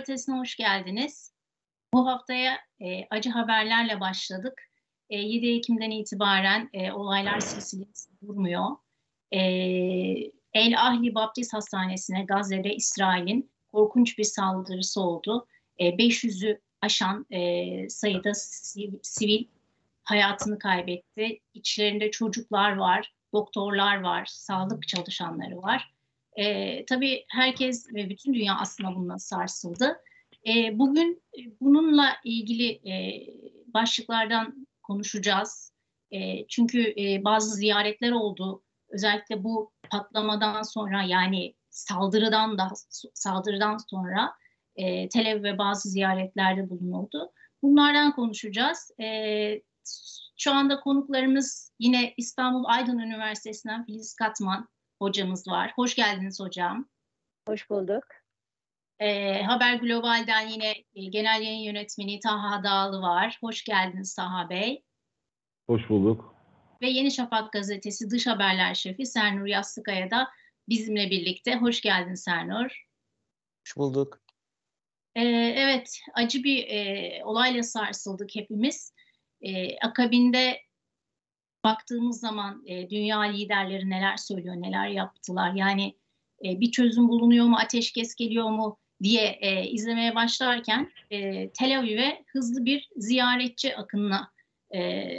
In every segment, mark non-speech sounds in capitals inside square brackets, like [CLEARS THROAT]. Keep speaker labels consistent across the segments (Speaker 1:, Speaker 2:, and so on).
Speaker 1: Ötesi'ne hoş geldiniz. Bu haftaya e, acı haberlerle başladık. E, 7 Ekim'den itibaren e, olaylar silsilesi durmuyor. E, El Ahli Baptist Hastanesi'ne Gazze'de İsrail'in korkunç bir saldırısı oldu. E, 500'ü aşan e, sayıda sivil hayatını kaybetti. İçlerinde çocuklar var, doktorlar var, sağlık çalışanları var. E, tabii herkes ve bütün dünya aslında bununla sarsıldı. E, bugün bununla ilgili e, başlıklardan konuşacağız. E, çünkü e, bazı ziyaretler oldu. Özellikle bu patlamadan sonra yani saldırıdan da saldırıdan sonra e, Tel Aviv ve bazı ziyaretlerde bulunuldu. Bunlardan konuşacağız. E, şu anda konuklarımız yine İstanbul Aydın Üniversitesi'nden Filiz Katman hocamız var. Hoş geldiniz hocam.
Speaker 2: Hoş bulduk.
Speaker 1: E, Haber Global'den yine e, genel yayın yönetmeni Taha Dağlı var. Hoş geldiniz Taha Bey.
Speaker 3: Hoş bulduk.
Speaker 1: Ve Yeni Şafak gazetesi Dış Haberler Şefi Sernur Yastıkaya da bizimle birlikte. Hoş geldin Sernur.
Speaker 4: Hoş bulduk.
Speaker 1: Ee, evet, acı bir e, olayla sarsıldık hepimiz. E, akabinde baktığımız zaman e, dünya liderleri neler söylüyor, neler yaptılar. Yani e, bir çözüm bulunuyor mu, ateşkes geliyor mu diye e, izlemeye başlarken e, Tel Aviv'e hızlı bir ziyaretçi akınına e,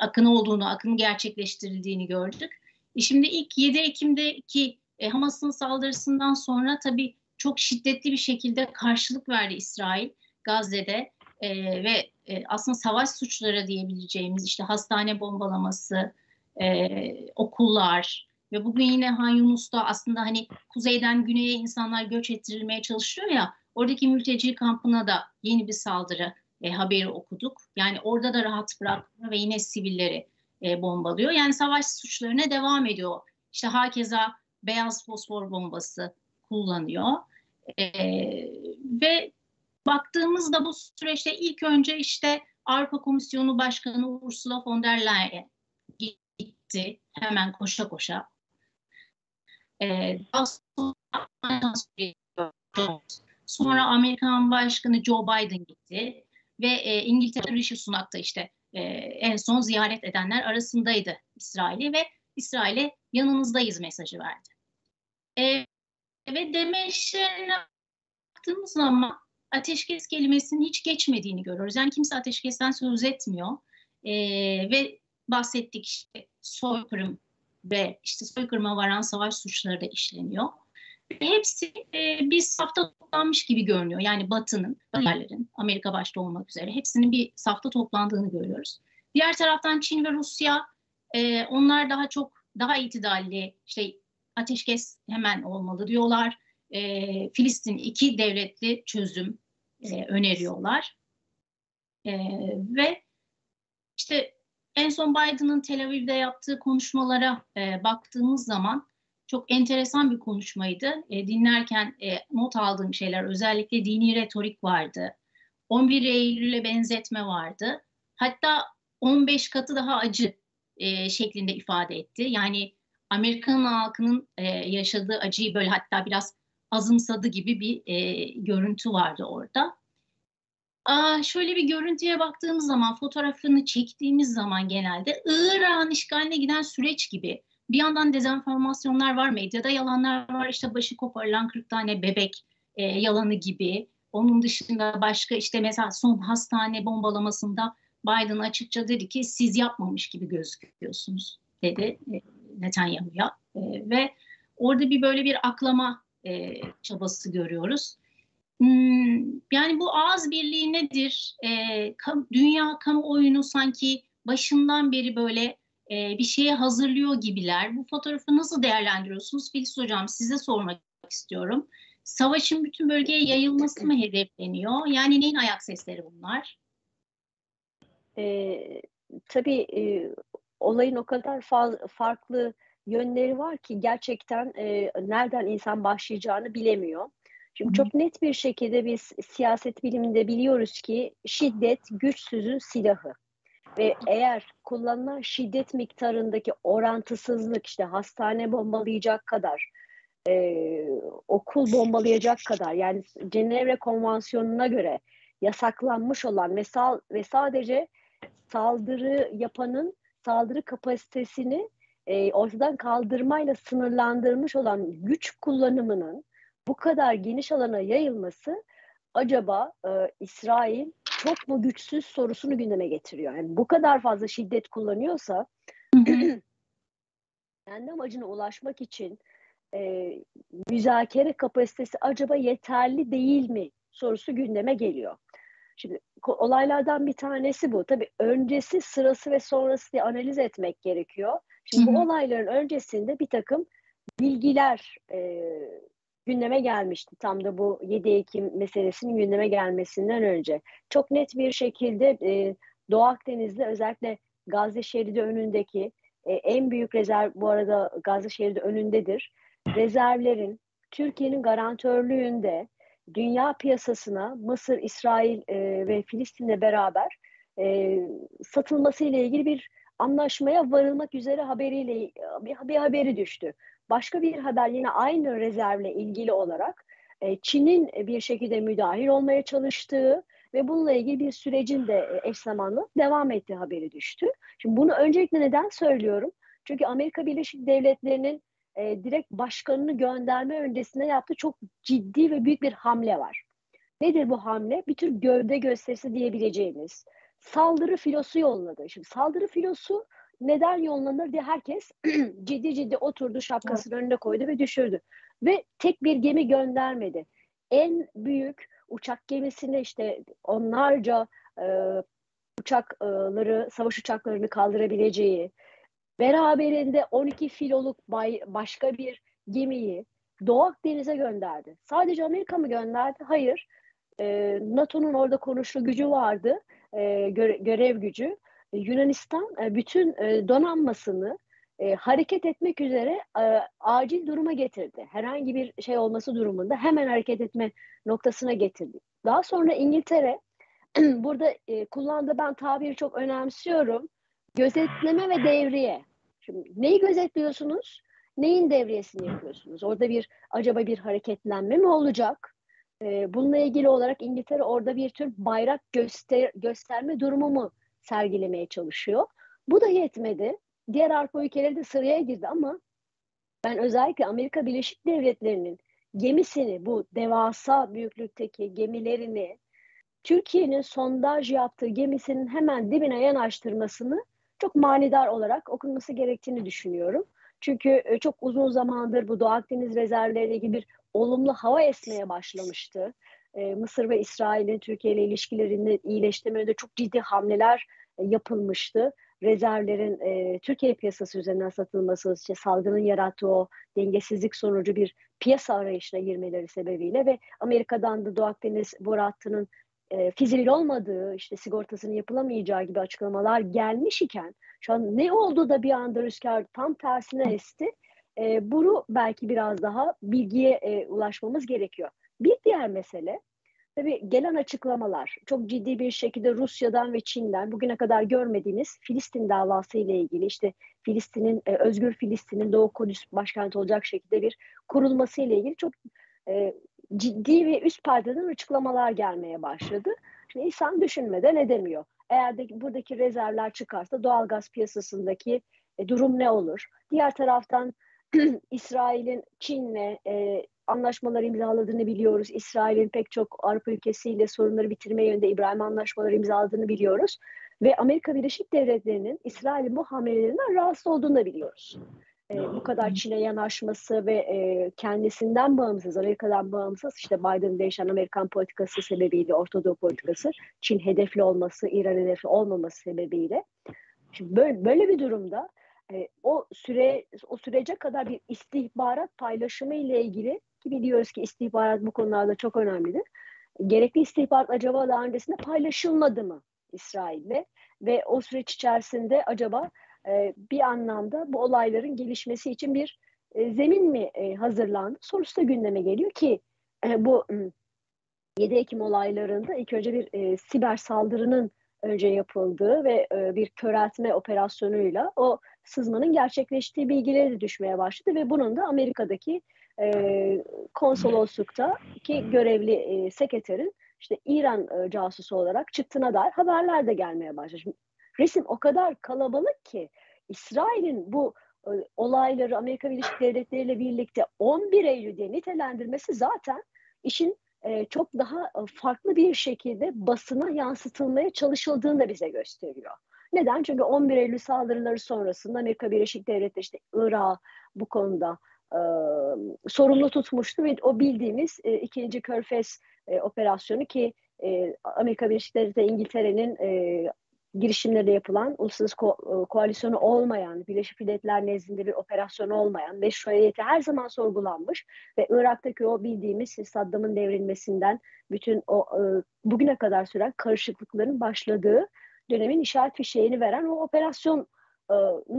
Speaker 1: akını olduğunu, akının gerçekleştirildiğini gördük. E şimdi ilk 7 Ekim'deki e, Hamas'ın saldırısından sonra tabii çok şiddetli bir şekilde karşılık verdi İsrail Gazze'de e, ve e, aslında savaş suçları diyebileceğimiz işte hastane bombalaması, e, okullar ve bugün yine Han Yunus'ta aslında hani kuzeyden güneye insanlar göç ettirilmeye çalışıyor ya oradaki mülteci kampına da yeni bir saldırı e, haberi okuduk. Yani orada da rahat bırakmıyor ve yine sivilleri e, bombalıyor. Yani savaş suçlarına devam ediyor. İşte hakeza beyaz fosfor bombası kullanıyor. E, ve baktığımızda bu süreçte ilk önce işte Avrupa Komisyonu Başkanı Ursula von der Leyen gitti hemen koşa koşa. E, daha sonra, Amerikan Başkanı Joe Biden gitti ve e, İngiltere Rishi Sunak da işte e, en son ziyaret edenler arasındaydı İsrail'i ve İsrail'e yanınızdayız mesajı verdi. E, ve demeçlerine baktığımız zaman ateşkes kelimesinin hiç geçmediğini görüyoruz. Yani kimse ateşkesten söz etmiyor. E, ve bahsettik işte soykırım ve işte soykırıma varan savaş suçları da işleniyor. Hepsi e, bir safta toplanmış gibi görünüyor. Yani Batı'nın, yerlerin, Amerika başta olmak üzere hepsinin bir safta toplandığını görüyoruz. Diğer taraftan Çin ve Rusya e, onlar daha çok daha itidalli işte ateşkes hemen olmalı diyorlar. E, Filistin iki devletli çözüm e, öneriyorlar. E, ve işte en son Biden'ın Tel Aviv'de yaptığı konuşmalara e, baktığımız zaman çok enteresan bir konuşmaydı. E, dinlerken e, not aldığım şeyler özellikle dini retorik vardı. 11 Eylül'e benzetme vardı. Hatta 15 katı daha acı e, şeklinde ifade etti. Yani Amerikan halkının e, yaşadığı acıyı böyle hatta biraz azımsadı gibi bir e, görüntü vardı orada. Aa, şöyle bir görüntüye baktığımız zaman, fotoğrafını çektiğimiz zaman genelde Irak'ın işgaline giden süreç gibi bir yandan dezenformasyonlar var, medyada yalanlar var, işte başı koparılan 40 tane bebek e, yalanı gibi. Onun dışında başka işte mesela son hastane bombalamasında Biden açıkça dedi ki siz yapmamış gibi gözüküyorsunuz dedi e, Netanyahu'ya. E, ve orada bir böyle bir aklama e, çabası görüyoruz. Hmm, yani bu ağız birliği nedir? E, dünya kamuoyunu sanki başından beri böyle e, bir şeye hazırlıyor gibiler. Bu fotoğrafı nasıl değerlendiriyorsunuz? Filiz Hocam size sormak istiyorum. Savaşın bütün bölgeye yayılması mı hedefleniyor? Yani neyin ayak sesleri bunlar?
Speaker 2: E, tabii e, olayın o kadar fa- farklı yönleri var ki gerçekten e, nereden insan başlayacağını bilemiyor. Çünkü çok net bir şekilde biz siyaset biliminde biliyoruz ki şiddet güçsüzün silahı. Ve eğer kullanılan şiddet miktarındaki orantısızlık işte hastane bombalayacak kadar e, okul bombalayacak kadar yani Cenevre Konvansiyonu'na göre yasaklanmış olan ve, sal, ve sadece saldırı yapanın saldırı kapasitesini e, ortadan kaldırmayla sınırlandırmış olan güç kullanımının bu kadar geniş alana yayılması acaba e, İsrail çok mu güçsüz sorusunu gündeme getiriyor. Yani bu kadar fazla şiddet kullanıyorsa [CLEARS THROAT] kendi amacına ulaşmak için e, müzakere kapasitesi acaba yeterli değil mi sorusu gündeme geliyor. Şimdi olaylardan bir tanesi bu. Tabii öncesi, sırası ve sonrası diye analiz etmek gerekiyor. Şimdi bu olayların öncesinde bir takım bilgiler e, gündeme gelmişti. Tam da bu 7 Ekim meselesinin gündeme gelmesinden önce. Çok net bir şekilde e, Doğu Akdeniz'de özellikle Gazze şeridi önündeki e, en büyük rezerv bu arada Gazze şeridi önündedir. Rezervlerin Türkiye'nin garantörlüğünde dünya piyasasına Mısır, İsrail e, ve Filistin'le beraber e, satılması ile ilgili bir anlaşmaya varılmak üzere haberiyle bir, bir haberi düştü. Başka bir haber yine aynı rezervle ilgili olarak e, Çin'in bir şekilde müdahil olmaya çalıştığı ve bununla ilgili bir sürecin de eş zamanlı devam ettiği haberi düştü. Şimdi bunu öncelikle neden söylüyorum? Çünkü Amerika Birleşik Devletleri'nin e, direkt başkanını gönderme öncesinde yaptığı çok ciddi ve büyük bir hamle var. Nedir bu hamle? Bir tür gövde gösterisi diyebileceğimiz saldırı filosu yolladı. Şimdi saldırı filosu neden yollanır diye herkes [CLEARS THROAT] ciddi ciddi oturdu şapkasını önüne koydu ve düşürdü. Ve tek bir gemi göndermedi. En büyük uçak gemisinde işte onlarca e, uçakları, savaş uçaklarını kaldırabileceği, beraberinde 12 filoluk bay, başka bir gemiyi Doğu Akdeniz'e gönderdi. Sadece Amerika mı gönderdi? Hayır. E, NATO'nun orada konuştuğu gücü vardı, e, göre, görev gücü. E, Yunanistan e, bütün donanmasını hareket etmek üzere acil duruma getirdi. Herhangi bir şey olması durumunda hemen hareket etme noktasına getirdi. Daha sonra İngiltere [CLEARS THROAT] burada e, kullandığı ben tabiri çok önemsiyorum. Gözetleme ve devriye. Şimdi neyi gözetliyorsunuz? Neyin devriyesini yapıyorsunuz? Orada bir acaba bir hareketlenme mi olacak? Ee, bununla ilgili olarak İngiltere orada bir tür bayrak göster gösterme durumu mu sergilemeye çalışıyor? Bu da yetmedi. Diğer Avrupa ülkeleri de sıraya girdi ama ben özellikle Amerika Birleşik Devletleri'nin gemisini, bu devasa büyüklükteki gemilerini Türkiye'nin sondaj yaptığı gemisinin hemen dibine yanaştırmasını çok manidar olarak okunması gerektiğini düşünüyorum. Çünkü e, çok uzun zamandır bu Doğu Akdeniz rezervleriyle ilgili bir olumlu hava esmeye başlamıştı. E, Mısır ve İsrail'in Türkiye ile ilişkilerini iyileştirmede çok ciddi hamleler e, yapılmıştı. Rezervlerin e, Türkiye piyasası üzerinden satılması, işte salgının yarattığı o dengesizlik sonucu bir piyasa arayışına girmeleri sebebiyle ve Amerika'dan da Doğu Akdeniz boru e, fizibil olmadığı, işte sigortasının yapılamayacağı gibi açıklamalar gelmiş iken şu an ne oldu da bir anda rüzgar tam tersine esti? E, bunu belki biraz daha bilgiye e, ulaşmamız gerekiyor. Bir diğer mesele, tabii gelen açıklamalar çok ciddi bir şekilde Rusya'dan ve Çin'den bugüne kadar görmediğimiz Filistin davası ile ilgili işte Filistin'in, e, Özgür Filistin'in Doğu Kudüs başkenti olacak şekilde bir kurulması ile ilgili çok e, ciddi ve üst perdeden açıklamalar gelmeye başladı. Şimdi insan düşünmeden edemiyor. Eğer de buradaki rezervler çıkarsa doğal gaz piyasasındaki e, durum ne olur? Diğer taraftan [CLEARS THROAT] İsrail'in Çin'le e, anlaşmalar imzaladığını biliyoruz. İsrail'in pek çok Avrupa ülkesiyle sorunları bitirme yönünde İbrahim anlaşmaları imzaladığını biliyoruz. Ve Amerika Birleşik Devletleri'nin İsrail'in bu hamlelerinden rahatsız olduğunu da biliyoruz bu kadar Çin'e yanaşması ve e, kendisinden bağımsız, Amerika'dan bağımsız işte Biden'ın değişen Amerikan politikası sebebiyle, Orta politikası, Çin hedefli olması, İran hedefli olmaması sebebiyle. Şimdi böyle, böyle bir durumda e, o süre o sürece kadar bir istihbarat paylaşımı ile ilgili ki biliyoruz ki istihbarat bu konularda çok önemlidir. Gerekli istihbarat acaba daha öncesinde paylaşılmadı mı İsrail'le ve o süreç içerisinde acaba e, bir anlamda bu olayların gelişmesi için bir e, zemin mi e, hazırlandı sorusu da gündeme geliyor ki bu 7 Ekim olaylarında ilk önce bir e, siber saldırının önce yapıldığı ve e, bir köreltme operasyonuyla o sızmanın gerçekleştiği bilgileri düşmeye başladı ve bunun da Amerika'daki e, konsoloslukta ki görevli e, sekreterin işte İran e, casusu olarak çıktığına dair haberler de gelmeye başladı. Şimdi, resim o kadar kalabalık ki İsrail'in bu e, olayları Amerika Birleşik Devletleri ile birlikte 11 Eylül diye nitelendirmesi zaten işin e, çok daha e, farklı bir şekilde basına yansıtılmaya çalışıldığını da bize gösteriyor. Neden? Çünkü 11 Eylül saldırıları sonrasında Amerika Birleşik Devletleri işte Irak bu konuda e, sorumlu tutmuştu ve o bildiğimiz e, ikinci Körfez e, operasyonu ki e, Amerika Birleşik Devletleri İngiltere'nin e, girişimlerde yapılan uluslararası ko- e, koalisyonu olmayan, Birleşik Milletler nezdinde bir operasyon olmayan, meşruiyeti her zaman sorgulanmış ve Irak'taki o bildiğimiz Saddam'ın devrilmesinden bütün o e, bugüne kadar süren karışıklıkların başladığı dönemin işaret fişeğini veren o operasyonu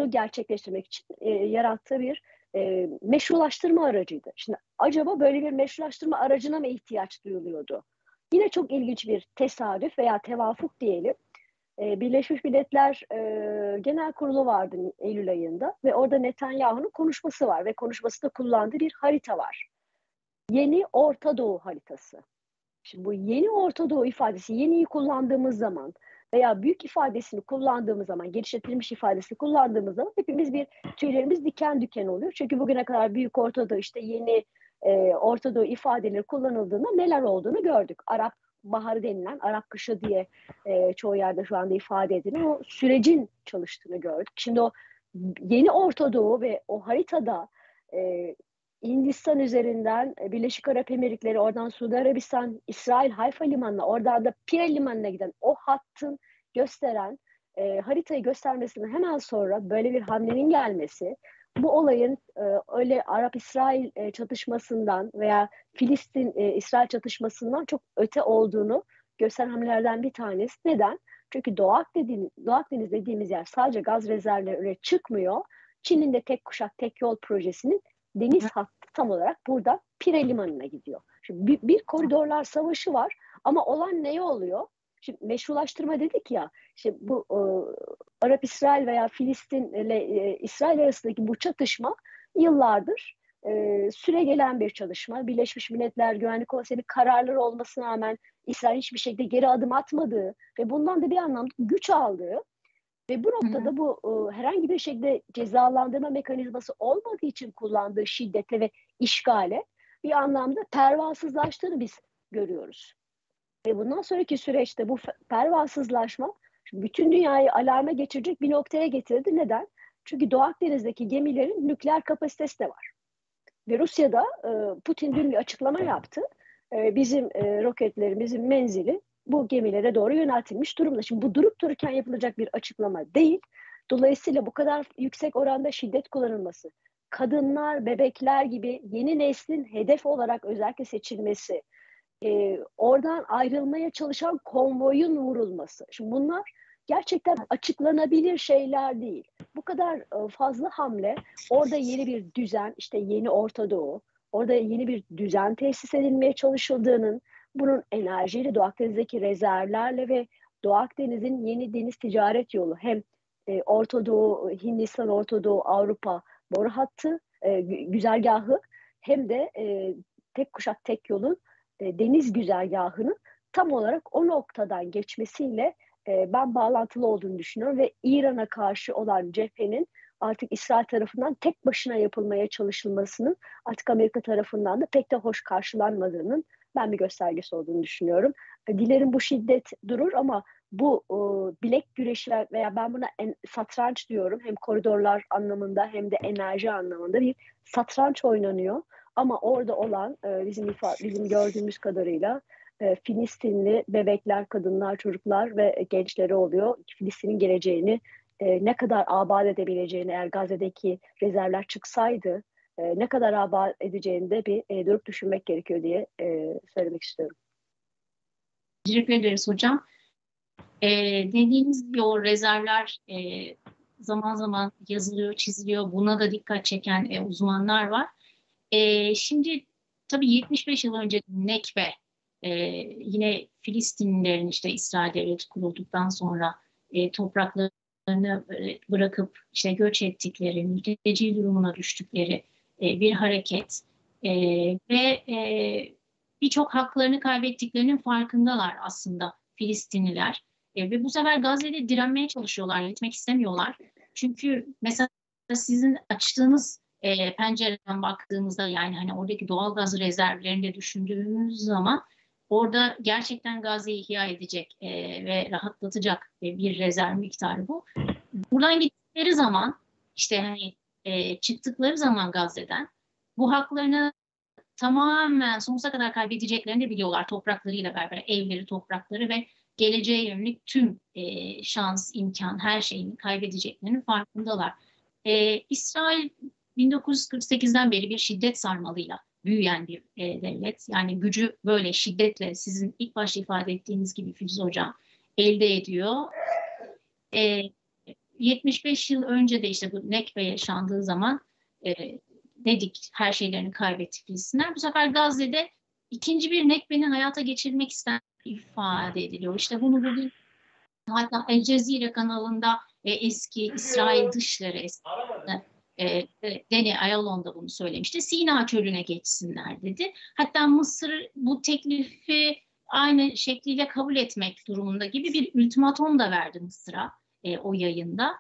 Speaker 2: gerçekleştirmek için e, yarattığı bir e, meşrulaştırma aracıydı. Şimdi acaba böyle bir meşrulaştırma aracına mı ihtiyaç duyuluyordu? Yine çok ilginç bir tesadüf veya tevafuk diyelim. E, Birleşmiş Milletler e, Genel Kurulu vardı Eylül ayında ve orada Netanyahu'nun konuşması var ve konuşmasında kullandığı bir harita var. Yeni Orta Doğu haritası. Şimdi bu yeni Orta Doğu ifadesi yeniyi kullandığımız zaman veya büyük ifadesini kullandığımız zaman, genişletilmiş ifadesini kullandığımız zaman hepimiz bir tüylerimiz diken diken oluyor. Çünkü bugüne kadar büyük Orta Doğu işte yeni e, Orta Doğu ifadeleri kullanıldığında neler olduğunu gördük. Arap baharı denilen Arap kışı diye e, çoğu yerde şu anda ifade edilen o sürecin çalıştığını gördük. Şimdi o yeni Orta Doğu ve o haritada e, Hindistan üzerinden e, Birleşik Arap Emirlikleri, oradan Suudi Arabistan, İsrail Hayfa Limanı'na, oradan da Pire Limanı'na giden o hattın gösteren, e, haritayı göstermesinden hemen sonra böyle bir hamlenin gelmesi, bu olayın e, öyle Arap-İsrail e, çatışmasından veya Filistin-İsrail e, çatışmasından çok öte olduğunu gösteren hamlelerden bir tanesi. Neden? Çünkü Doğu Akdeniz, Doğu Akdeniz dediğimiz yer sadece gaz rezervleri çıkmıyor. Çin'in de tek kuşak tek yol projesinin deniz hattı tam olarak burada Pire Limanı'na gidiyor. Şimdi bir, bir koridorlar savaşı var ama olan ne oluyor? Şimdi meşrulaştırma dedik ya, işte bu e, Arap-İsrail veya Filistin ile e, İsrail arasındaki bu çatışma yıllardır e, süre gelen bir çalışma. Birleşmiş Milletler Güvenlik Konseyi kararları olmasına rağmen İsrail hiçbir şekilde geri adım atmadığı ve bundan da bir anlamda güç aldığı ve bu noktada bu e, herhangi bir şekilde cezalandırma mekanizması olmadığı için kullandığı şiddete ve işgale bir anlamda pervasızlaştığını biz görüyoruz. Ve bundan sonraki süreçte bu pervasızlaşma bütün dünyayı alarma geçirecek bir noktaya getirdi. Neden? Çünkü Doğu Akdeniz'deki gemilerin nükleer kapasitesi de var. Ve Rusya'da e, Putin dün bir açıklama yaptı. E, bizim e, roketlerimizin menzili bu gemilere doğru yöneltilmiş durumda. Şimdi bu durup dururken yapılacak bir açıklama değil. Dolayısıyla bu kadar yüksek oranda şiddet kullanılması, kadınlar, bebekler gibi yeni neslin hedef olarak özellikle seçilmesi, e, oradan ayrılmaya çalışan konvoyun vurulması. Şimdi bunlar gerçekten açıklanabilir şeyler değil. Bu kadar e, fazla hamle, orada yeni bir düzen, işte yeni Orta Doğu, orada yeni bir düzen tesis edilmeye çalışıldığının, bunun enerjiyle Doğu Akdeniz'deki rezervlerle ve Doğu Akdeniz'in yeni deniz ticaret yolu hem e, Orta Doğu, Hindistan, Orta Doğu, Avrupa boru hattı, e, güzergahı hem de e, tek kuşak tek yolun e, deniz güzergahının tam olarak o noktadan geçmesiyle e, ben bağlantılı olduğunu düşünüyorum ve İran'a karşı olan cephenin artık İsrail tarafından tek başına yapılmaya çalışılmasının artık Amerika tarafından da pek de hoş karşılanmadığının ben bir göstergesi olduğunu düşünüyorum. E, dilerim bu şiddet durur ama bu e, bilek güreşi veya ben buna en, satranç diyorum hem koridorlar anlamında hem de enerji anlamında bir satranç oynanıyor. Ama orada olan e, bizim ifa, bizim gördüğümüz kadarıyla e, Filistinli bebekler, kadınlar, çocuklar ve gençleri oluyor. Filistin'in geleceğini e, ne kadar abat edebileceğini eğer Gazze'deki rezervler çıksaydı e, ne kadar abat edeceğini de bir e, durup düşünmek gerekiyor diye e, söylemek istiyorum.
Speaker 1: Teşekkür ederiz hocam. E, dediğiniz gibi o rezervler e, zaman zaman yazılıyor, çiziliyor. Buna da dikkat çeken e, uzmanlar var. E, şimdi tabii 75 yıl önce Nekbe e, yine Filistinlilerin işte İsrail devleti kurulduktan sonra e, topraklarını bırakıp işte göç ettikleri, mülteci durumuna düştükleri e, bir hareket. E, ve e, birçok haklarını kaybettiklerinin farkındalar aslında Filistinliler. E, ve bu sefer Gazze'de direnmeye çalışıyorlar, gitmek istemiyorlar. Çünkü mesela sizin açtığınız e, pencereden baktığımızda yani hani oradaki doğal gaz rezervlerini de düşündüğümüz zaman orada gerçekten Gazze'yi ihya edecek e, ve rahatlatacak e, bir rezerv miktarı bu. Buradan gittikleri zaman işte hani e, çıktıkları zaman Gazze'den bu haklarını tamamen sonsuza kadar kaybedeceklerini de biliyorlar topraklarıyla beraber evleri, toprakları ve geleceğe yönelik tüm e, şans, imkan, her şeyini kaybedeceklerinin farkındalar. E, İsrail 1948'den beri bir şiddet sarmalıyla büyüyen bir e, devlet. Yani gücü böyle şiddetle sizin ilk başta ifade ettiğiniz gibi Filiz Hocam elde ediyor. E, 75 yıl önce de işte bu Nekbe yaşandığı zaman e, dedik her şeylerini kaybettik Filistinler. Bu sefer Gazze'de ikinci bir Nekbe'nin hayata geçirmek isteyen ifade ediliyor. İşte bunu bugün hatta El Cezire kanalında e, eski İsrail dışları eski, e, Deni Ayalon da bunu söylemişti. Sina çölüne geçsinler dedi. Hatta Mısır bu teklifi aynı şekliyle kabul etmek durumunda gibi bir ultimatom da verdi Mısır'a e, o yayında.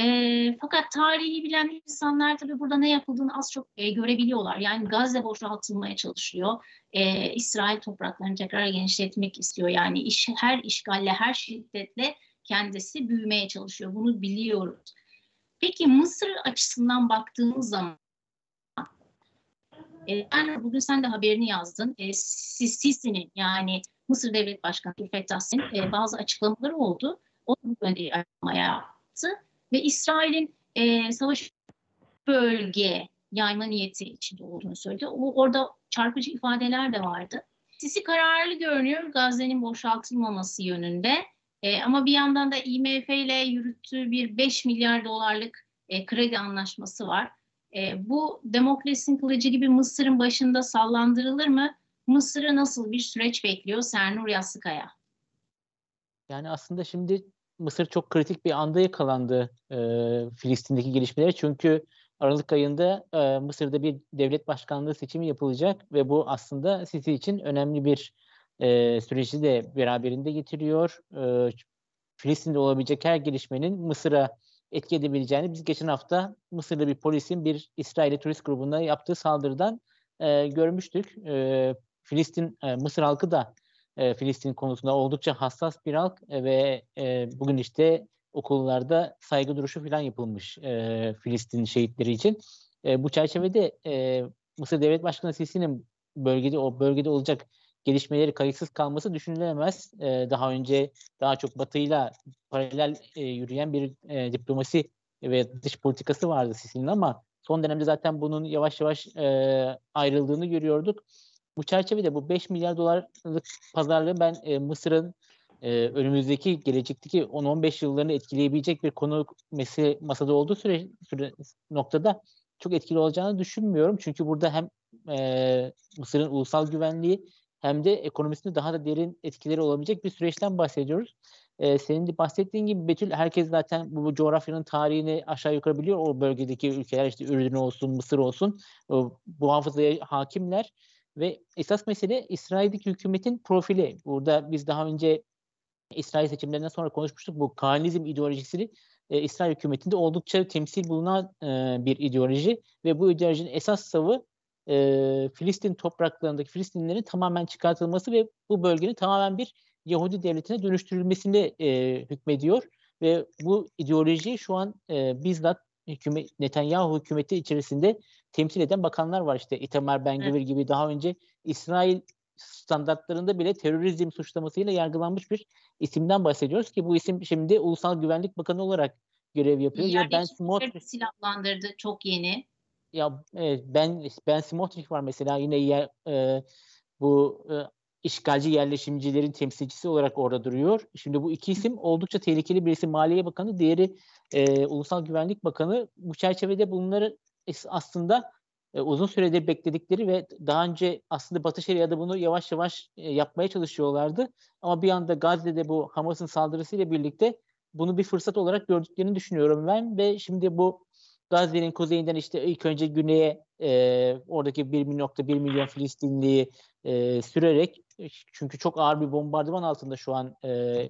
Speaker 1: E, fakat tarihi bilen insanlar tabii burada ne yapıldığını az çok e, görebiliyorlar. Yani Gazze boşaltılmaya çalışıyor. E, İsrail topraklarını tekrar genişletmek istiyor. Yani iş, her işgalle, her şiddetle kendisi büyümeye çalışıyor. Bunu biliyoruz. Peki Mısır açısından baktığımız zaman e, ben bugün sen de haberini yazdın. E, Sisi'nin yani Mısır Devlet Başkanı Fettah e, bazı açıklamaları oldu. O böyle açıklama yaptı ve İsrail'in e, savaş bölge yayma niyeti içinde olduğunu söyledi. O, orada çarpıcı ifadeler de vardı. Sisi kararlı görünüyor Gazze'nin boşaltılmaması yönünde. E, ama bir yandan da IMF ile yürüttüğü bir 5 milyar dolarlık e, kredi anlaşması var. E, bu demokrasinin kılıcı gibi Mısır'ın başında sallandırılır mı? Mısır'ı nasıl bir süreç bekliyor Sernur Yassıkaya?
Speaker 4: Yani aslında şimdi Mısır çok kritik bir anda yakalandı e, Filistin'deki gelişmeleri. Çünkü Aralık ayında e, Mısır'da bir devlet başkanlığı seçimi yapılacak ve bu aslında Sisi için önemli bir e, süreci de beraberinde getiriyor. E, Filistin'de olabilecek her gelişmenin Mısır'a etki edebileceğini biz geçen hafta Mısır'da bir polisin bir İsrail turist grubuna yaptığı saldırıdan e, görmüştük. E, Filistin, e, Mısır halkı da e, Filistin konusunda oldukça hassas bir halk e, ve e, bugün işte okullarda saygı duruşu falan yapılmış e, Filistin şehitleri için. E, bu çerçevede e, Mısır Devlet Başkanı Sisi'nin bölgede o bölgede olacak gelişmeleri kayıtsız kalması düşünülemez. E, daha önce daha çok Batı'yla paralel e, yürüyen bir e, diplomasi ve dış politikası vardı Sisi'nin ama son dönemde zaten bunun yavaş yavaş e, ayrıldığını görüyorduk. Bu çerçevede bu 5 milyar dolarlık pazarlığı ben e, Mısır'ın e, önümüzdeki gelecekteki 10-15 yıllarını etkileyebilecek bir konu mesele masada olduğu süre, süre noktada çok etkili olacağını düşünmüyorum. Çünkü burada hem e, Mısır'ın ulusal güvenliği hem de ekonomisinde daha da derin etkileri olabilecek bir süreçten bahsediyoruz. Ee, senin de bahsettiğin gibi Betül herkes zaten bu, bu coğrafyanın tarihini aşağı yukarı biliyor. O bölgedeki ülkeler işte Ürdün olsun, Mısır olsun o, bu hafızaya hakimler. Ve esas mesele İsrail'deki hükümetin profili. Burada biz daha önce İsrail seçimlerinden sonra konuşmuştuk. Bu Kaanizm ideolojisini e, İsrail hükümetinde oldukça temsil bulunan e, bir ideoloji ve bu ideolojinin esas savı e, Filistin topraklarındaki Filistinlilerin tamamen çıkartılması ve bu bölgenin tamamen bir Yahudi devletine dönüştürülmesini e, hükmediyor ve bu ideolojiyi şu an e, bizzat hükümet, Netanyahu hükümeti içerisinde temsil eden bakanlar var işte Itamar Ben Gvir gibi daha önce İsrail standartlarında bile terörizm suçlamasıyla yargılanmış bir isimden bahsediyoruz ki bu isim şimdi Ulusal Güvenlik Bakanı olarak görev yapıyor.
Speaker 1: Yani ben Smotrich silahlandırdı çok yeni.
Speaker 4: Ya evet, ben Ben Smotrich var mesela yine yer, e, bu e, işgalci yerleşimcilerin temsilcisi olarak orada duruyor. Şimdi bu iki isim oldukça tehlikeli. Birisi Maliye Bakanı, diğeri e, Ulusal Güvenlik Bakanı. Bu çerçevede bunları aslında e, uzun süredir bekledikleri ve daha önce aslında Batı Şeria'da bunu yavaş yavaş e, yapmaya çalışıyorlardı. Ama bir anda Gazze'de bu Hamas'ın saldırısıyla birlikte bunu bir fırsat olarak gördüklerini düşünüyorum ben ve şimdi bu Gazze'nin kuzeyinden işte ilk önce güneye e, oradaki 1.1 milyon Filistinliyi e, sürerek çünkü çok ağır bir bombardıman altında şu an e,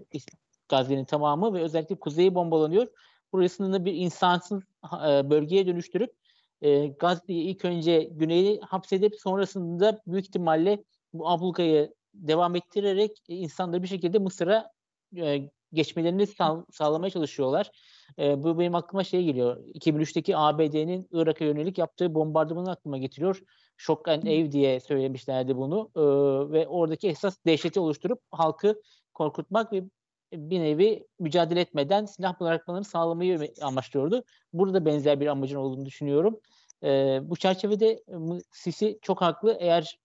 Speaker 4: Gazze'nin tamamı ve özellikle kuzeyi bombalanıyor. Burasını bir insansız e, bölgeye dönüştürüp e, Gazze'yi ilk önce güneyi hapsedip sonrasında büyük ihtimalle bu ablukayı devam ettirerek insanları bir şekilde Mısır'a e, geçmelerini sağ, sağlamaya çalışıyorlar. E, bu benim aklıma şey geliyor. 2003'teki ABD'nin Irak'a yönelik yaptığı bombardımanı aklıma getiriyor. Shock and Awe diye söylemişlerdi bunu. E, ve oradaki esas dehşeti oluşturup halkı korkutmak ve bir nevi mücadele etmeden silah bırakmalarını sağlamayı amaçlıyordu. Burada benzer bir amacın olduğunu düşünüyorum. E, bu çerçevede Sisi çok haklı. Eğer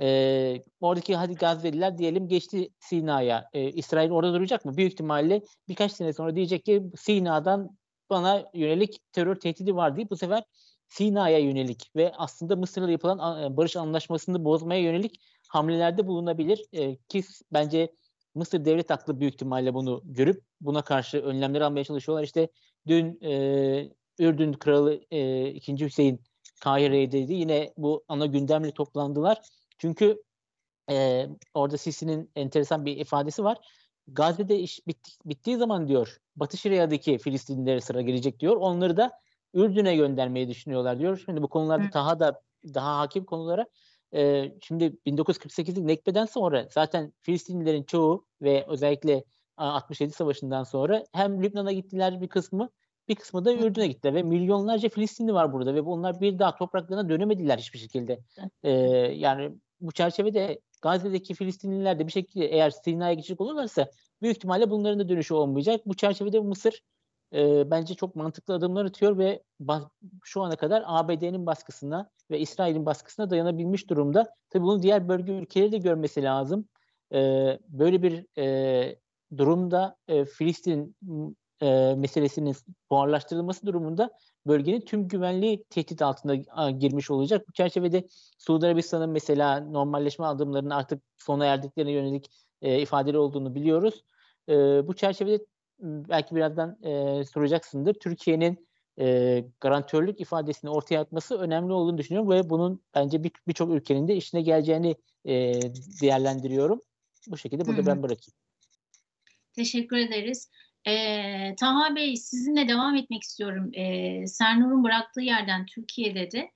Speaker 4: e, oradaki hadi Gazze'liler diyelim geçti Sina'ya. E, İsrail orada duracak mı? Büyük ihtimalle birkaç sene sonra diyecek ki Sina'dan bana yönelik terör tehdidi var deyip bu sefer Sina'ya yönelik ve aslında Mısır'la yapılan barış anlaşmasını bozmaya yönelik hamlelerde bulunabilir. E, ki bence Mısır devlet aklı büyük ihtimalle bunu görüp buna karşı önlemler almaya çalışıyorlar. İşte dün e, Ürdün Kralı e, 2. Hüseyin Kahire'deydi. Yine bu ana gündemle toplandılar. Çünkü e, orada Sisi'nin enteresan bir ifadesi var. Gazze'de iş bitti, bittiği zaman diyor Batı Şeria'daki Filistinlilere sıra gelecek diyor. Onları da Ürdün'e göndermeyi düşünüyorlar diyor. Şimdi bu konularda daha da daha hakim konulara e, şimdi 1948'lik Nekbe'den sonra zaten Filistinlilerin çoğu ve özellikle 67 Savaşı'ndan sonra hem Lübnan'a gittiler bir kısmı bir kısmı da Ürdün'e gittiler ve milyonlarca Filistinli var burada ve bunlar bir daha topraklarına dönemediler hiçbir şekilde. Ee, yani bu çerçevede Gazze'deki Filistinliler de bir şekilde eğer Sina'ya geçecek olurlarsa büyük ihtimalle bunların da dönüşü olmayacak. Bu çerçevede Mısır e, bence çok mantıklı adımlar atıyor ve şu ana kadar ABD'nin baskısına ve İsrail'in baskısına dayanabilmiş durumda. Tabii bunu diğer bölge ülkeleri de görmesi lazım. E, böyle bir e, durumda e, Filistin e, meselesinin buharlaştırılması durumunda bölgenin tüm güvenliği tehdit altında a, girmiş olacak. Bu çerçevede Suudi Arabistan'ın mesela normalleşme adımlarının artık sona erdiklerine yönelik e, ifadeli olduğunu biliyoruz. E, bu çerçevede belki birazdan e, soracaksındır. Türkiye'nin e, garantörlük ifadesini ortaya atması önemli olduğunu düşünüyorum ve bunun bence birçok bir ülkenin de işine geleceğini e, değerlendiriyorum. Bu şekilde burada Hı-hı. ben bırakayım.
Speaker 1: Teşekkür ederiz. E, Taha Bey sizinle devam etmek istiyorum. E, Sernur'un bıraktığı yerden Türkiye'de de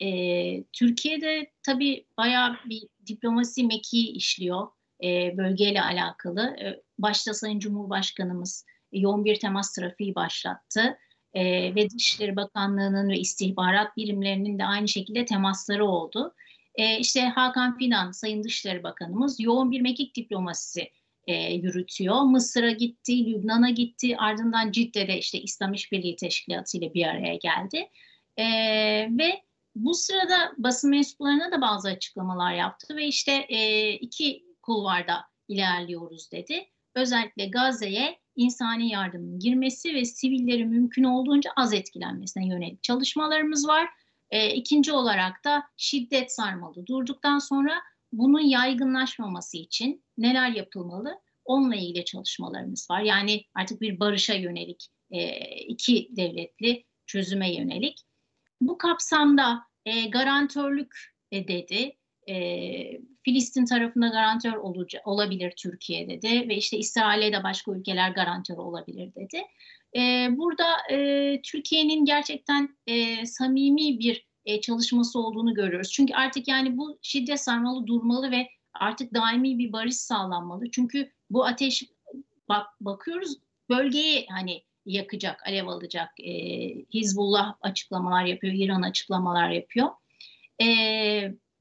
Speaker 1: e, Türkiye'de tabii bayağı bir diplomasi mekiği işliyor e, bölgeyle alakalı. E, başta Sayın Cumhurbaşkanımız yoğun bir temas trafiği başlattı. E, ve Dışişleri Bakanlığı'nın ve istihbarat birimlerinin de aynı şekilde temasları oldu. E, işte Hakan Fidan, Sayın Dışişleri Bakanımız yoğun bir mekik diplomasisi e, yürütüyor. Mısır'a gitti, Lübnan'a gitti, ardından Cidde'de işte İslam İşbirliği Teşkilatı ile bir araya geldi. E, ve bu sırada basın mensuplarına da bazı açıklamalar yaptı ve işte e, iki kulvarda ilerliyoruz dedi. Özellikle Gazze'ye insani yardımın girmesi ve sivillerin mümkün olduğunca az etkilenmesine yönelik çalışmalarımız var. E, ikinci olarak da şiddet sarmalı durduktan sonra bunun yaygınlaşmaması için neler yapılmalı? Onunla ilgili çalışmalarımız var. Yani artık bir barışa yönelik, e, iki devletli çözüme yönelik. Bu kapsamda e, garantörlük e, dedi. Filistin tarafında garantör olabilir Türkiye dedi ve işte İsrail'e de başka ülkeler garantör olabilir dedi. Burada Türkiye'nin gerçekten samimi bir e, çalışması olduğunu görüyoruz. Çünkü artık yani bu şiddet sarmalı durmalı ve artık daimi bir barış sağlanmalı. Çünkü bu ateş bak bakıyoruz bölgeyi hani yakacak, alev alacak. E, Hizbullah açıklamalar yapıyor, İran açıklamalar yapıyor. E,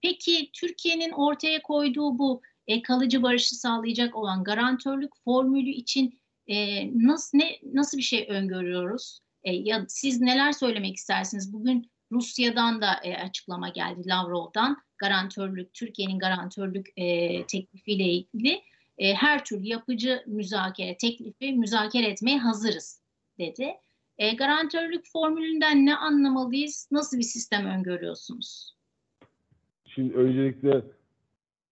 Speaker 1: peki Türkiye'nin ortaya koyduğu bu e, kalıcı barışı sağlayacak olan garantörlük formülü için e, nasıl ne nasıl bir şey öngörüyoruz? E, ya siz neler söylemek istersiniz? Bugün Rusya'dan da e, açıklama geldi Lavrov'dan garantörlük Türkiye'nin garantörlük e, teklifiyle ilgili e, her türlü yapıcı müzakere teklifi müzakere etmeye hazırız dedi. E, garantörlük formülünden ne anlamalıyız? Nasıl bir sistem öngörüyorsunuz?
Speaker 3: Şimdi öncelikle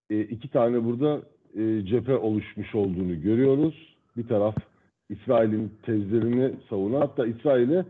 Speaker 3: e, iki tane burada e, cephe oluşmuş olduğunu görüyoruz. Bir taraf İsrail'in tezlerini savunan hatta İsrail'e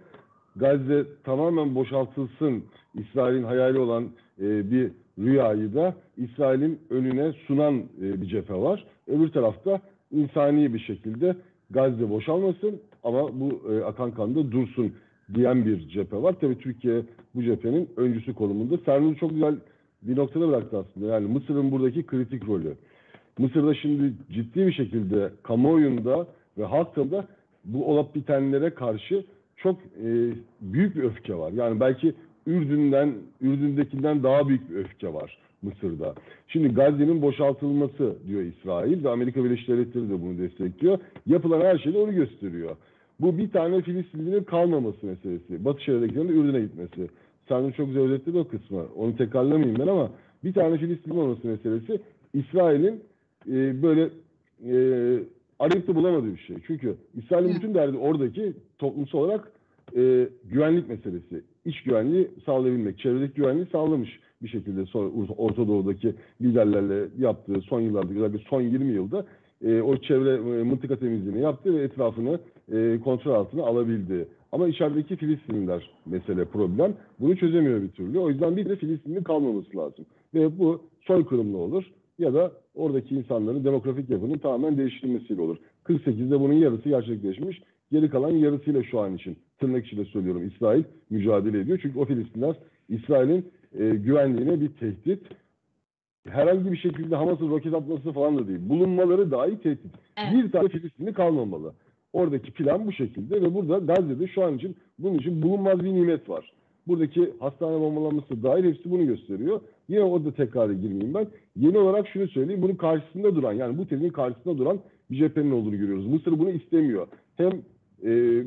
Speaker 3: Gazze tamamen boşaltılsın İsrail'in hayali olan e, bir rüyayı da İsrail'in önüne sunan e, bir cephe var. Öbür tarafta insani bir şekilde Gazze boşalmasın ama bu e, akan kanda dursun diyen bir cephe var. Tabii Türkiye bu cephenin öncüsü konumunda. Sernur çok güzel bir noktada bıraktı aslında. Yani Mısır'ın buradaki kritik rolü. Mısır'da şimdi ciddi bir şekilde kamuoyunda ve halkta bu olup bitenlere karşı çok e, büyük bir öfke var. Yani belki Ürdün'den, Ürdün'dekinden daha büyük bir öfke var Mısır'da. Şimdi Gazze'nin boşaltılması diyor İsrail ve Amerika Birleşik Devletleri de bunu destekliyor. Yapılan her şey de onu gösteriyor. Bu bir tane Filistinli'nin kalmaması meselesi. Batı Şeria'dakilerin Ürdün'e gitmesi. Sen çok güzel özetledi o kısmı. Onu tekrarlamayayım ben ama bir tane Filistinli olması meselesi İsrail'in e, böyle e, arayıp da bulamadığı bir şey. Çünkü İsrail'in bütün derdi oradaki toplumsal olarak e, güvenlik meselesi. İç güvenliği sağlayabilmek. Çevredeki güvenliği sağlamış bir şekilde Orta Doğu'daki liderlerle yaptığı son yıllarda, özellikle son 20 yılda e, o çevre e, mıntıka temizliğini yaptı ve etrafını e, kontrol altına alabildi. Ama içerideki Filistinliler mesele problem. Bunu çözemiyor bir türlü. O yüzden bir de Filistinli kalmaması lazım. Ve bu soykırımlı olur ya da oradaki insanların demografik yapının tamamen değiştirilmesiyle olur. 48'de bunun yarısı gerçekleşmiş. Geri kalan yarısıyla şu an için tırnak içinde söylüyorum İsrail mücadele ediyor. Çünkü o Filistinler İsrail'in e, güvenliğine bir tehdit. Herhangi bir şekilde Hamas'ın roket atması falan da değil. Bulunmaları dahi tehdit. Evet. Bir tane Filistinli kalmamalı. Oradaki plan bu şekilde ve burada Gazze'de şu an için bunun için bulunmaz bir nimet var. Buradaki hastane bombalanması dair hepsi bunu gösteriyor. Yine orada tekrar girmeyeyim ben. Yeni olarak şunu söyleyeyim. Bunun karşısında duran yani bu tezin karşısında duran bir cephenin olduğunu görüyoruz. Mısır bunu istemiyor. Hem e,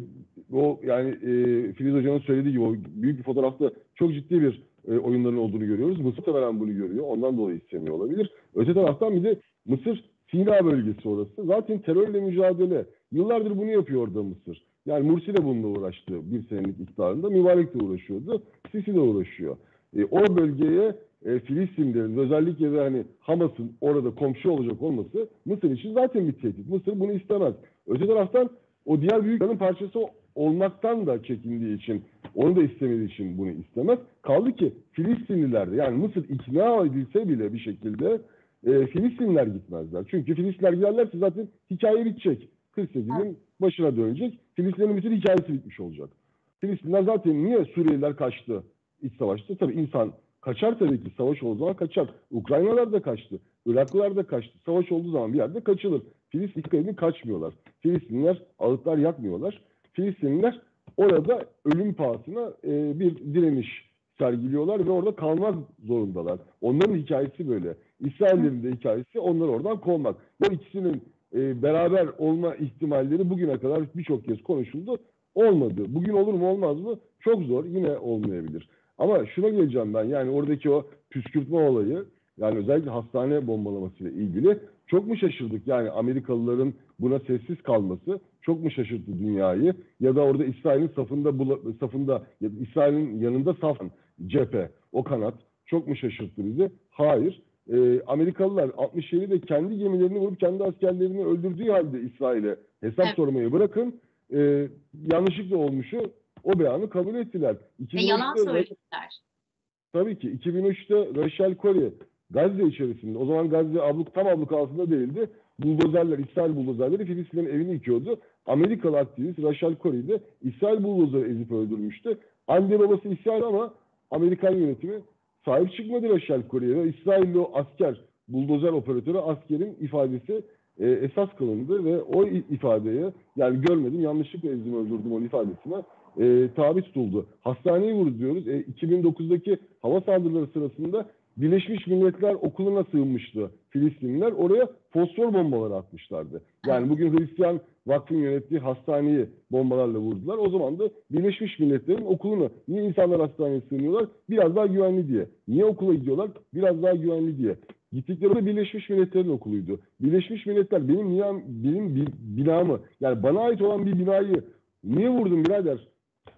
Speaker 3: o yani e, Filiz Hoca'nın söylediği gibi o büyük bir fotoğrafta çok ciddi bir e, oyunların olduğunu görüyoruz. Mısır da bunu görüyor. Ondan dolayı istemiyor olabilir. Öte taraftan bir de Mısır Sina bölgesi orası. Zaten terörle mücadele. Yıllardır bunu yapıyor orada Mısır. Yani Mursi de bununla uğraştı bir senelik iktidarında. Mübarek de uğraşıyordu. Sisi de uğraşıyor. E, o bölgeye e, Filistinlerin özellikle de hani Hamas'ın orada komşu olacak olması Mısır için zaten bir tehdit. Mısır bunu istemez. Öte taraftan o diğer büyüklerin parçası olmaktan da çekindiği için, onu da istemediği için bunu istemez. Kaldı ki Filistinliler yani Mısır ikna edilse bile bir şekilde e, Filistinliler gitmezler. Çünkü Filistinliler giderlerse zaten hikaye bitecek. 48'in başına dönecek. Filistinlerin bütün hikayesi bitmiş olacak. Filistinler zaten niye Suriyeliler kaçtı iç savaşta? Tabii insan kaçar tabii ki. Savaş olduğu zaman kaçar. Ukraynalar da kaçtı. Iraklılar da kaçtı. Savaş olduğu zaman bir yerde kaçılır. Filistinliler kaçmıyorlar. Filistinliler ağıtlar yakmıyorlar. Filistinliler orada ölüm pahasına e, bir direniş sergiliyorlar ve orada kalmak zorundalar. Onların hikayesi böyle. İsrail'in de hikayesi onları oradan kovmak. Bu ikisinin e, beraber olma ihtimalleri bugüne kadar birçok kez konuşuldu. Olmadı. Bugün olur mu olmaz mı? Çok zor. Yine olmayabilir. Ama şuna geleceğim ben. Yani oradaki o püskürtme olayı yani özellikle hastane bombalamasıyla ilgili çok mu şaşırdık? Yani Amerikalıların buna sessiz kalması çok mu şaşırttı dünyayı? Ya da orada İsrail'in safında safında ya İsrail'in yanında saf cephe, o kanat çok mu şaşırttı bizi? Hayır. Ee, Amerikalılar 67'de kendi gemilerini vurup kendi askerlerini öldürdüğü halde İsrail'e hesap evet. sormayı bırakın. E, yanlışlıkla olmuşu o beyanı kabul ettiler.
Speaker 1: Ve yalan söylediler.
Speaker 3: Tabii ki 2003'te Rachel Corrie Gazze içerisinde, o zaman Gazze abluk, tam abluk altında değildi. Buldozerler, İsrail buldozerleri Filistinlerin evini yıkıyordu. Amerikalı aktivist Rachel Corrie de İsrail buldozeri ezip öldürmüştü. Anne babası İsrail ama Amerikan yönetimi sahip çıkmadı Rachel Corrie'ye. İsrailli o asker, buldozer operatörü askerin ifadesi e, esas kılındı ve o ifadeye yani görmedim yanlışlıkla ezdim öldürdüm o ifadesine e, tabi tutuldu. Hastaneyi vurdu diyoruz. E, 2009'daki hava saldırıları sırasında Birleşmiş Milletler okuluna sığınmıştı Filistinliler. Oraya fosfor bombaları atmışlardı. Yani bugün Hristiyan Vakfın yönettiği hastaneyi bombalarla vurdular. O zaman da Birleşmiş Milletler'in okulunu. Niye insanlar hastaneye sığınıyorlar? Biraz daha güvenli diye. Niye okula gidiyorlar? Biraz daha güvenli diye. Gittikleri de Birleşmiş Milletler'in okuluydu. Birleşmiş Milletler benim niye, benim binamı yani bana ait olan bir binayı niye vurdun birader?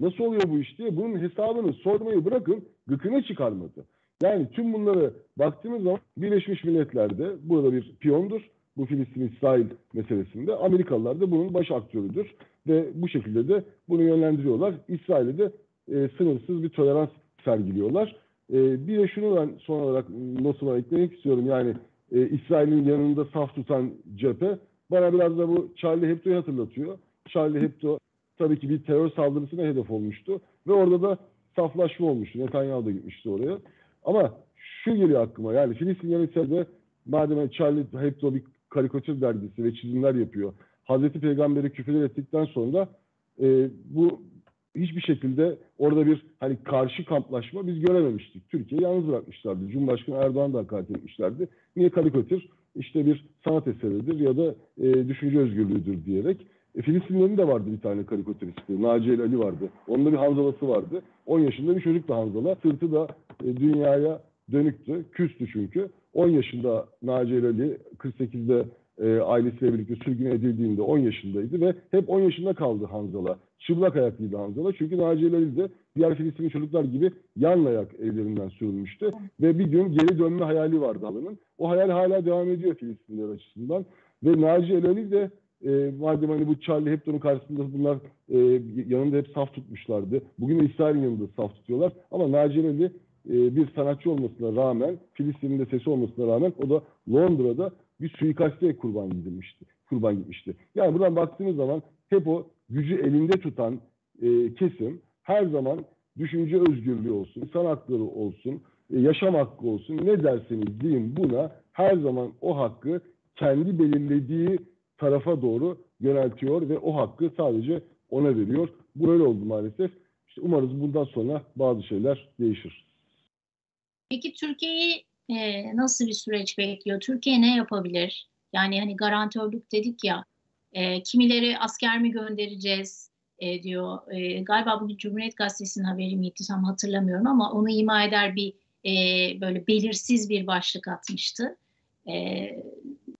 Speaker 3: Nasıl oluyor bu iş diye bunun hesabını sormayı bırakın gıkını çıkarmadı. Yani tüm bunları baktığımız zaman Birleşmiş Milletler'de burada bir piyondur. bu Filistin-İsrail meselesinde. Amerikalılar da bunun baş aktörüdür ve bu şekilde de bunu yönlendiriyorlar. İsrail'e de e, sınırsız bir tolerans sergiliyorlar. E, bir de şunu ben son olarak nasıl eklemek istiyorum. Yani e, İsrail'in yanında saf tutan cephe bana biraz da bu Charlie Hebdo'yu hatırlatıyor. Charlie Hebdo tabii ki bir terör saldırısına hedef olmuştu ve orada da saflaşma olmuştu. Netanyahu da gitmişti oraya. Ama şu geliyor aklıma yani Filistin yönetimi madem Charlie Hebdo bir karikatür dergisi ve çizimler yapıyor. Hazreti Peygamber'i küfür ettikten sonra e, bu hiçbir şekilde orada bir hani karşı kamplaşma biz görememiştik. Türkiye'yi yalnız bırakmışlardı. Cumhurbaşkanı Erdoğan da hakaret etmişlerdi. Niye karikatür? İşte bir sanat eseridir ya da e, düşünce özgürlüğüdür diyerek. E, Filistinlerin de vardı bir tane karikatüristi. Naci El Ali vardı. Onun bir Hanzalası vardı. 10 yaşında bir çocuk da Hanzala. Sırtı da e, dünyaya dönüktü. Küstü çünkü. 10 yaşında Naci El Ali 48'de e, ailesiyle birlikte sürgün edildiğinde 10 yaşındaydı ve hep 10 yaşında kaldı Hanzala. Çıplak ayaklıydı Hanzala. Çünkü Naci El Ali de diğer Filistinli çocuklar gibi yan ayak evlerinden sürülmüştü. Ve bir gün geri dönme hayali vardı Halı'nın. O hayal hala devam ediyor Filistinliler açısından. Ve Naci El Ali de e, madem hani bu Charlie Hebdo'nun karşısında bunlar e, yanında hep saf tutmuşlardı. Bugün de İsrail'in yanında saf tutuyorlar. Ama Naci El Ali e, bir sanatçı olmasına rağmen, Filistin'in de sesi olmasına rağmen o da Londra'da bir suikaste kurban gidilmişti. Kurban gitmişti. Yani buradan baktığınız zaman hep o gücü elinde tutan e, kesim her zaman düşünce özgürlüğü olsun, insan hakları olsun, e, yaşam hakkı olsun ne derseniz deyin buna her zaman o hakkı kendi belirlediği tarafa doğru yöneltiyor ve o hakkı sadece ona veriyor. Bu öyle oldu maalesef. İşte umarız bundan sonra bazı şeyler değişir.
Speaker 1: Peki Türkiye'yi e, nasıl bir süreç bekliyor? Türkiye ne yapabilir? Yani hani garantörlük dedik ya, e, kimileri asker mi göndereceğiz e, diyor. E, galiba bugün Cumhuriyet Gazetesi'nin haberi miydi tam hatırlamıyorum ama onu ima eder bir e, böyle belirsiz bir başlık atmıştı. E,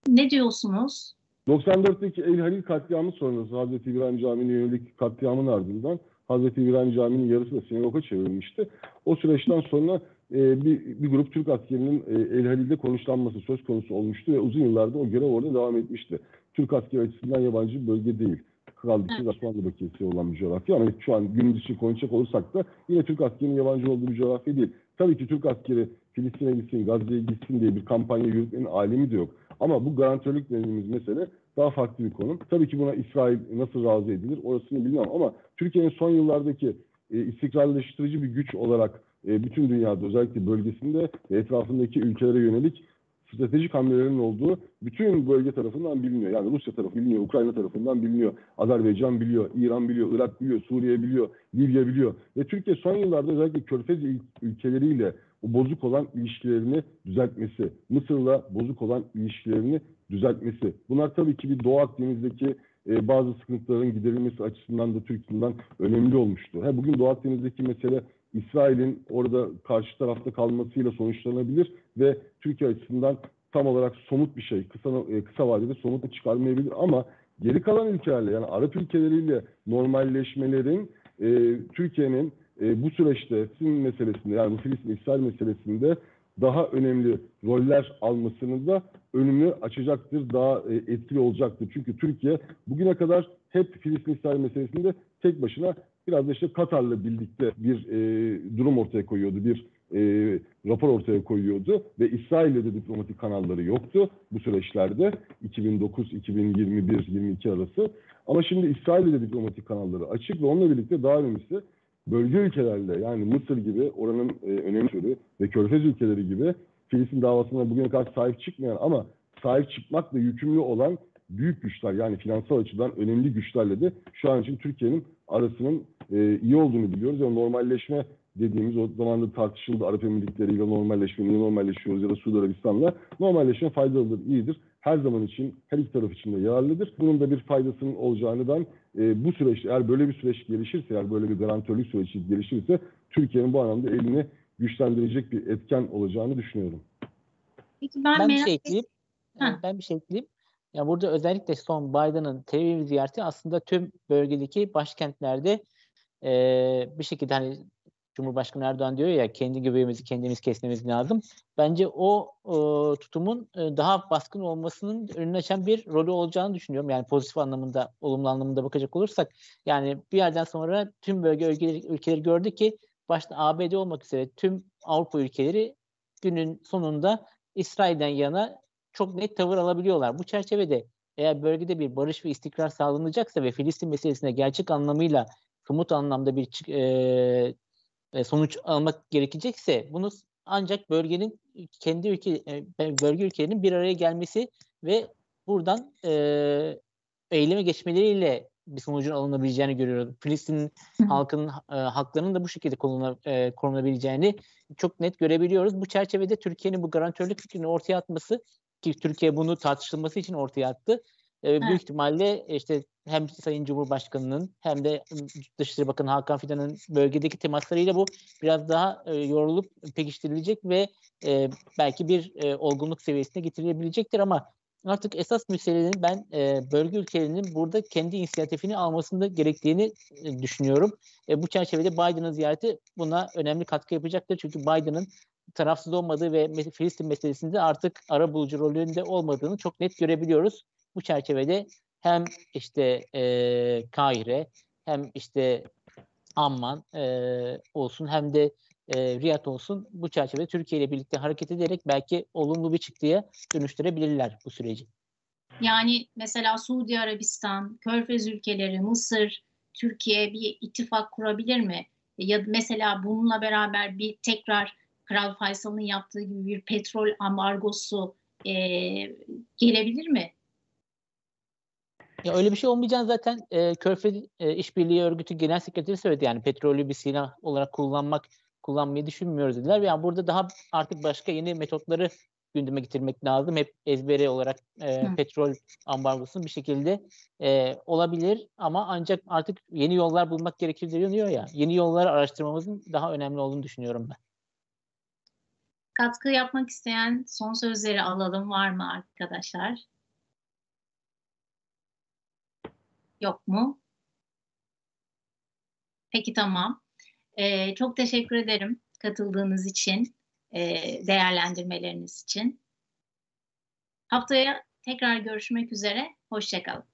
Speaker 1: ne diyorsunuz?
Speaker 3: 94'teki El Halil katliamı sonrası Hazreti İbrahim Camii'ne yönelik katliamın ardından Hazreti İbrahim Camii'nin yarısı da sinagoga çevrilmişti. O süreçten sonra e, bir, bir grup Türk askerinin e, El Halil'de konuşlanması söz konusu olmuştu ve uzun yıllarda o görev orada devam etmişti. Türk askeri açısından yabancı bir bölge değil. Kral Dikkat Osmanlı Bakiyesi olan bir coğrafya ama şu an günümüz için konuşacak olursak da yine Türk askerinin yabancı olduğu bir coğrafya değil. Tabii ki Türk askeri Filistin'e gitsin, Gazze'ye gitsin diye bir kampanya yürütmenin alemi de yok. Ama bu garantörlük dediğimiz mesele daha farklı bir konu. Tabii ki buna İsrail nasıl razı edilir orasını bilmem ama Türkiye'nin son yıllardaki e, istikrarlaştırıcı bir güç olarak e, bütün dünyada özellikle bölgesinde ve etrafındaki ülkelere yönelik stratejik hamlelerin olduğu bütün bölge tarafından biliniyor. Yani Rusya tarafı biliniyor, Ukrayna tarafından biliniyor, Azerbaycan biliyor, İran biliyor, Irak biliyor, Suriye biliyor, Libya biliyor. Ve Türkiye son yıllarda özellikle Körfez ülkeleriyle o bozuk olan ilişkilerini düzeltmesi, Mısır'la bozuk olan ilişkilerini düzeltmesi. Bunlar tabii ki bir Doğu Akdeniz'deki e, bazı sıkıntıların giderilmesi açısından da Türkiye'den önemli olmuştu. Ha, bugün Doğu Akdeniz'deki mesele İsrail'in orada karşı tarafta kalmasıyla sonuçlanabilir ve Türkiye açısından tam olarak somut bir şey, kısa e, kısa vadede somut çıkarmayabilir ama geri kalan ülkelerle yani Arap ülkeleriyle normalleşmelerin e, Türkiye'nin e, bu süreçte Filistin meselesinde yani bu Filistin-İsrail meselesinde daha önemli roller almasını da önünü açacaktır, daha e, etkili olacaktır. Çünkü Türkiye bugüne kadar hep Filistin-İsrail meselesinde tek başına biraz da işte Katar'la birlikte bir e, durum ortaya koyuyordu, bir e, rapor ortaya koyuyordu ve İsrail'le de diplomatik kanalları yoktu bu süreçlerde 2009, 2021, 22 arası. Ama şimdi İsrail'le de diplomatik kanalları açık ve onunla birlikte daha önemlisi bölge ülkelerle yani Mısır gibi oranın e, önemli türü ve Körfez ülkeleri gibi Filistin davasına bugüne kadar sahip çıkmayan ama sahip çıkmakla yükümlü olan büyük güçler yani finansal açıdan önemli güçlerle de şu an için Türkiye'nin arasının e, iyi olduğunu biliyoruz. Yani normalleşme dediğimiz o zamanda tartışıldı Arap Emirlikleri ile normalleşme, niye normalleşiyoruz ya da Suudi Arabistan'la normalleşme faydalıdır, iyidir. Her zaman için her iki taraf için de yararlıdır. Bunun da bir faydasının olacağını ben e, bu süreç eğer böyle bir süreç gelişirse, eğer böyle bir garantörlük süreci gelişirse Türkiye'nin bu anlamda elini güçlendirecek bir etken olacağını düşünüyorum.
Speaker 4: Peki ben, ben bir şey ekleyeyim. Yani ben bir şey ekleyeyim. Yani burada özellikle son Biden'ın Tel Aviv ziyareti aslında tüm bölgedeki başkentlerde e, bir şekilde hani Cumhurbaşkanı Erdoğan diyor ya kendi göbeğimizi kendimiz kesmemiz lazım. Bence o e, tutumun e, daha baskın olmasının önünü açan bir rolü olacağını düşünüyorum. Yani pozitif anlamında, olumlu anlamında bakacak olursak yani bir yerden sonra tüm bölge ülkeleri, ülkeleri gördü ki başta ABD olmak üzere tüm Avrupa ülkeleri günün sonunda İsrail'den yana çok net tavır alabiliyorlar. Bu çerçevede eğer bölgede bir barış ve istikrar sağlanacaksa ve Filistin meselesine gerçek anlamıyla somut anlamda bir e, e, sonuç almak gerekecekse bunu ancak bölgenin kendi ülke e, bölge ülkelerinin bir araya gelmesi ve buradan e, eyleme geçmeleriyle bir sonucun alınabileceğini görüyoruz. Filistin halkının e, haklarının da bu şekilde koruna, e, korunabileceğini çok net görebiliyoruz. Bu çerçevede Türkiye'nin bu garantörlük fikrini ortaya atması ki Türkiye bunu tartışılması için ortaya attı. E, büyük evet. ihtimalle işte hem Sayın Cumhurbaşkanı'nın hem de Dışişleri Bakanı Hakan Fidan'ın bölgedeki temaslarıyla bu biraz daha e, yorulup pekiştirilecek ve e, belki bir e, olgunluk seviyesine getirilebilecektir ama artık esas meselenin ben e, bölge ülkelerinin burada kendi inisiyatifini almasında gerektiğini e, düşünüyorum. E, bu çerçevede Biden'ın ziyareti buna önemli katkı yapacaktır. Çünkü Biden'ın tarafsız olmadığı ve Filistin meselesinde artık ara bulucu rolünde olmadığını çok net görebiliyoruz. Bu çerçevede hem işte e, Kahire hem işte Amman e, olsun hem de e, Riyad olsun bu çerçevede Türkiye ile birlikte hareket ederek belki olumlu bir çıktıya dönüştürebilirler bu süreci.
Speaker 1: Yani mesela Suudi Arabistan, Körfez ülkeleri, Mısır, Türkiye bir ittifak kurabilir mi? Ya mesela bununla beraber bir tekrar Kral Faysal'ın yaptığı gibi bir petrol ambargosu e, gelebilir mi?
Speaker 4: Ya öyle bir şey olmayacağını zaten e, Körfez e, İşbirliği Örgütü Genel Sekreteri söyledi. Yani petrolü bir silah olarak kullanmak kullanmayı düşünmüyoruz dediler. Yani burada daha artık başka yeni metotları gündeme getirmek lazım. Hep ezbere olarak e, petrol ambargosunun bir şekilde e, olabilir ama ancak artık yeni yollar bulmak gerekir diyor ya. Yeni yolları araştırmamızın daha önemli olduğunu düşünüyorum ben.
Speaker 1: Katkı yapmak isteyen son sözleri alalım var mı arkadaşlar? Yok mu? Peki tamam. Ee, çok teşekkür ederim katıldığınız için, e, değerlendirmeleriniz için. Haftaya tekrar görüşmek üzere. Hoşçakalın.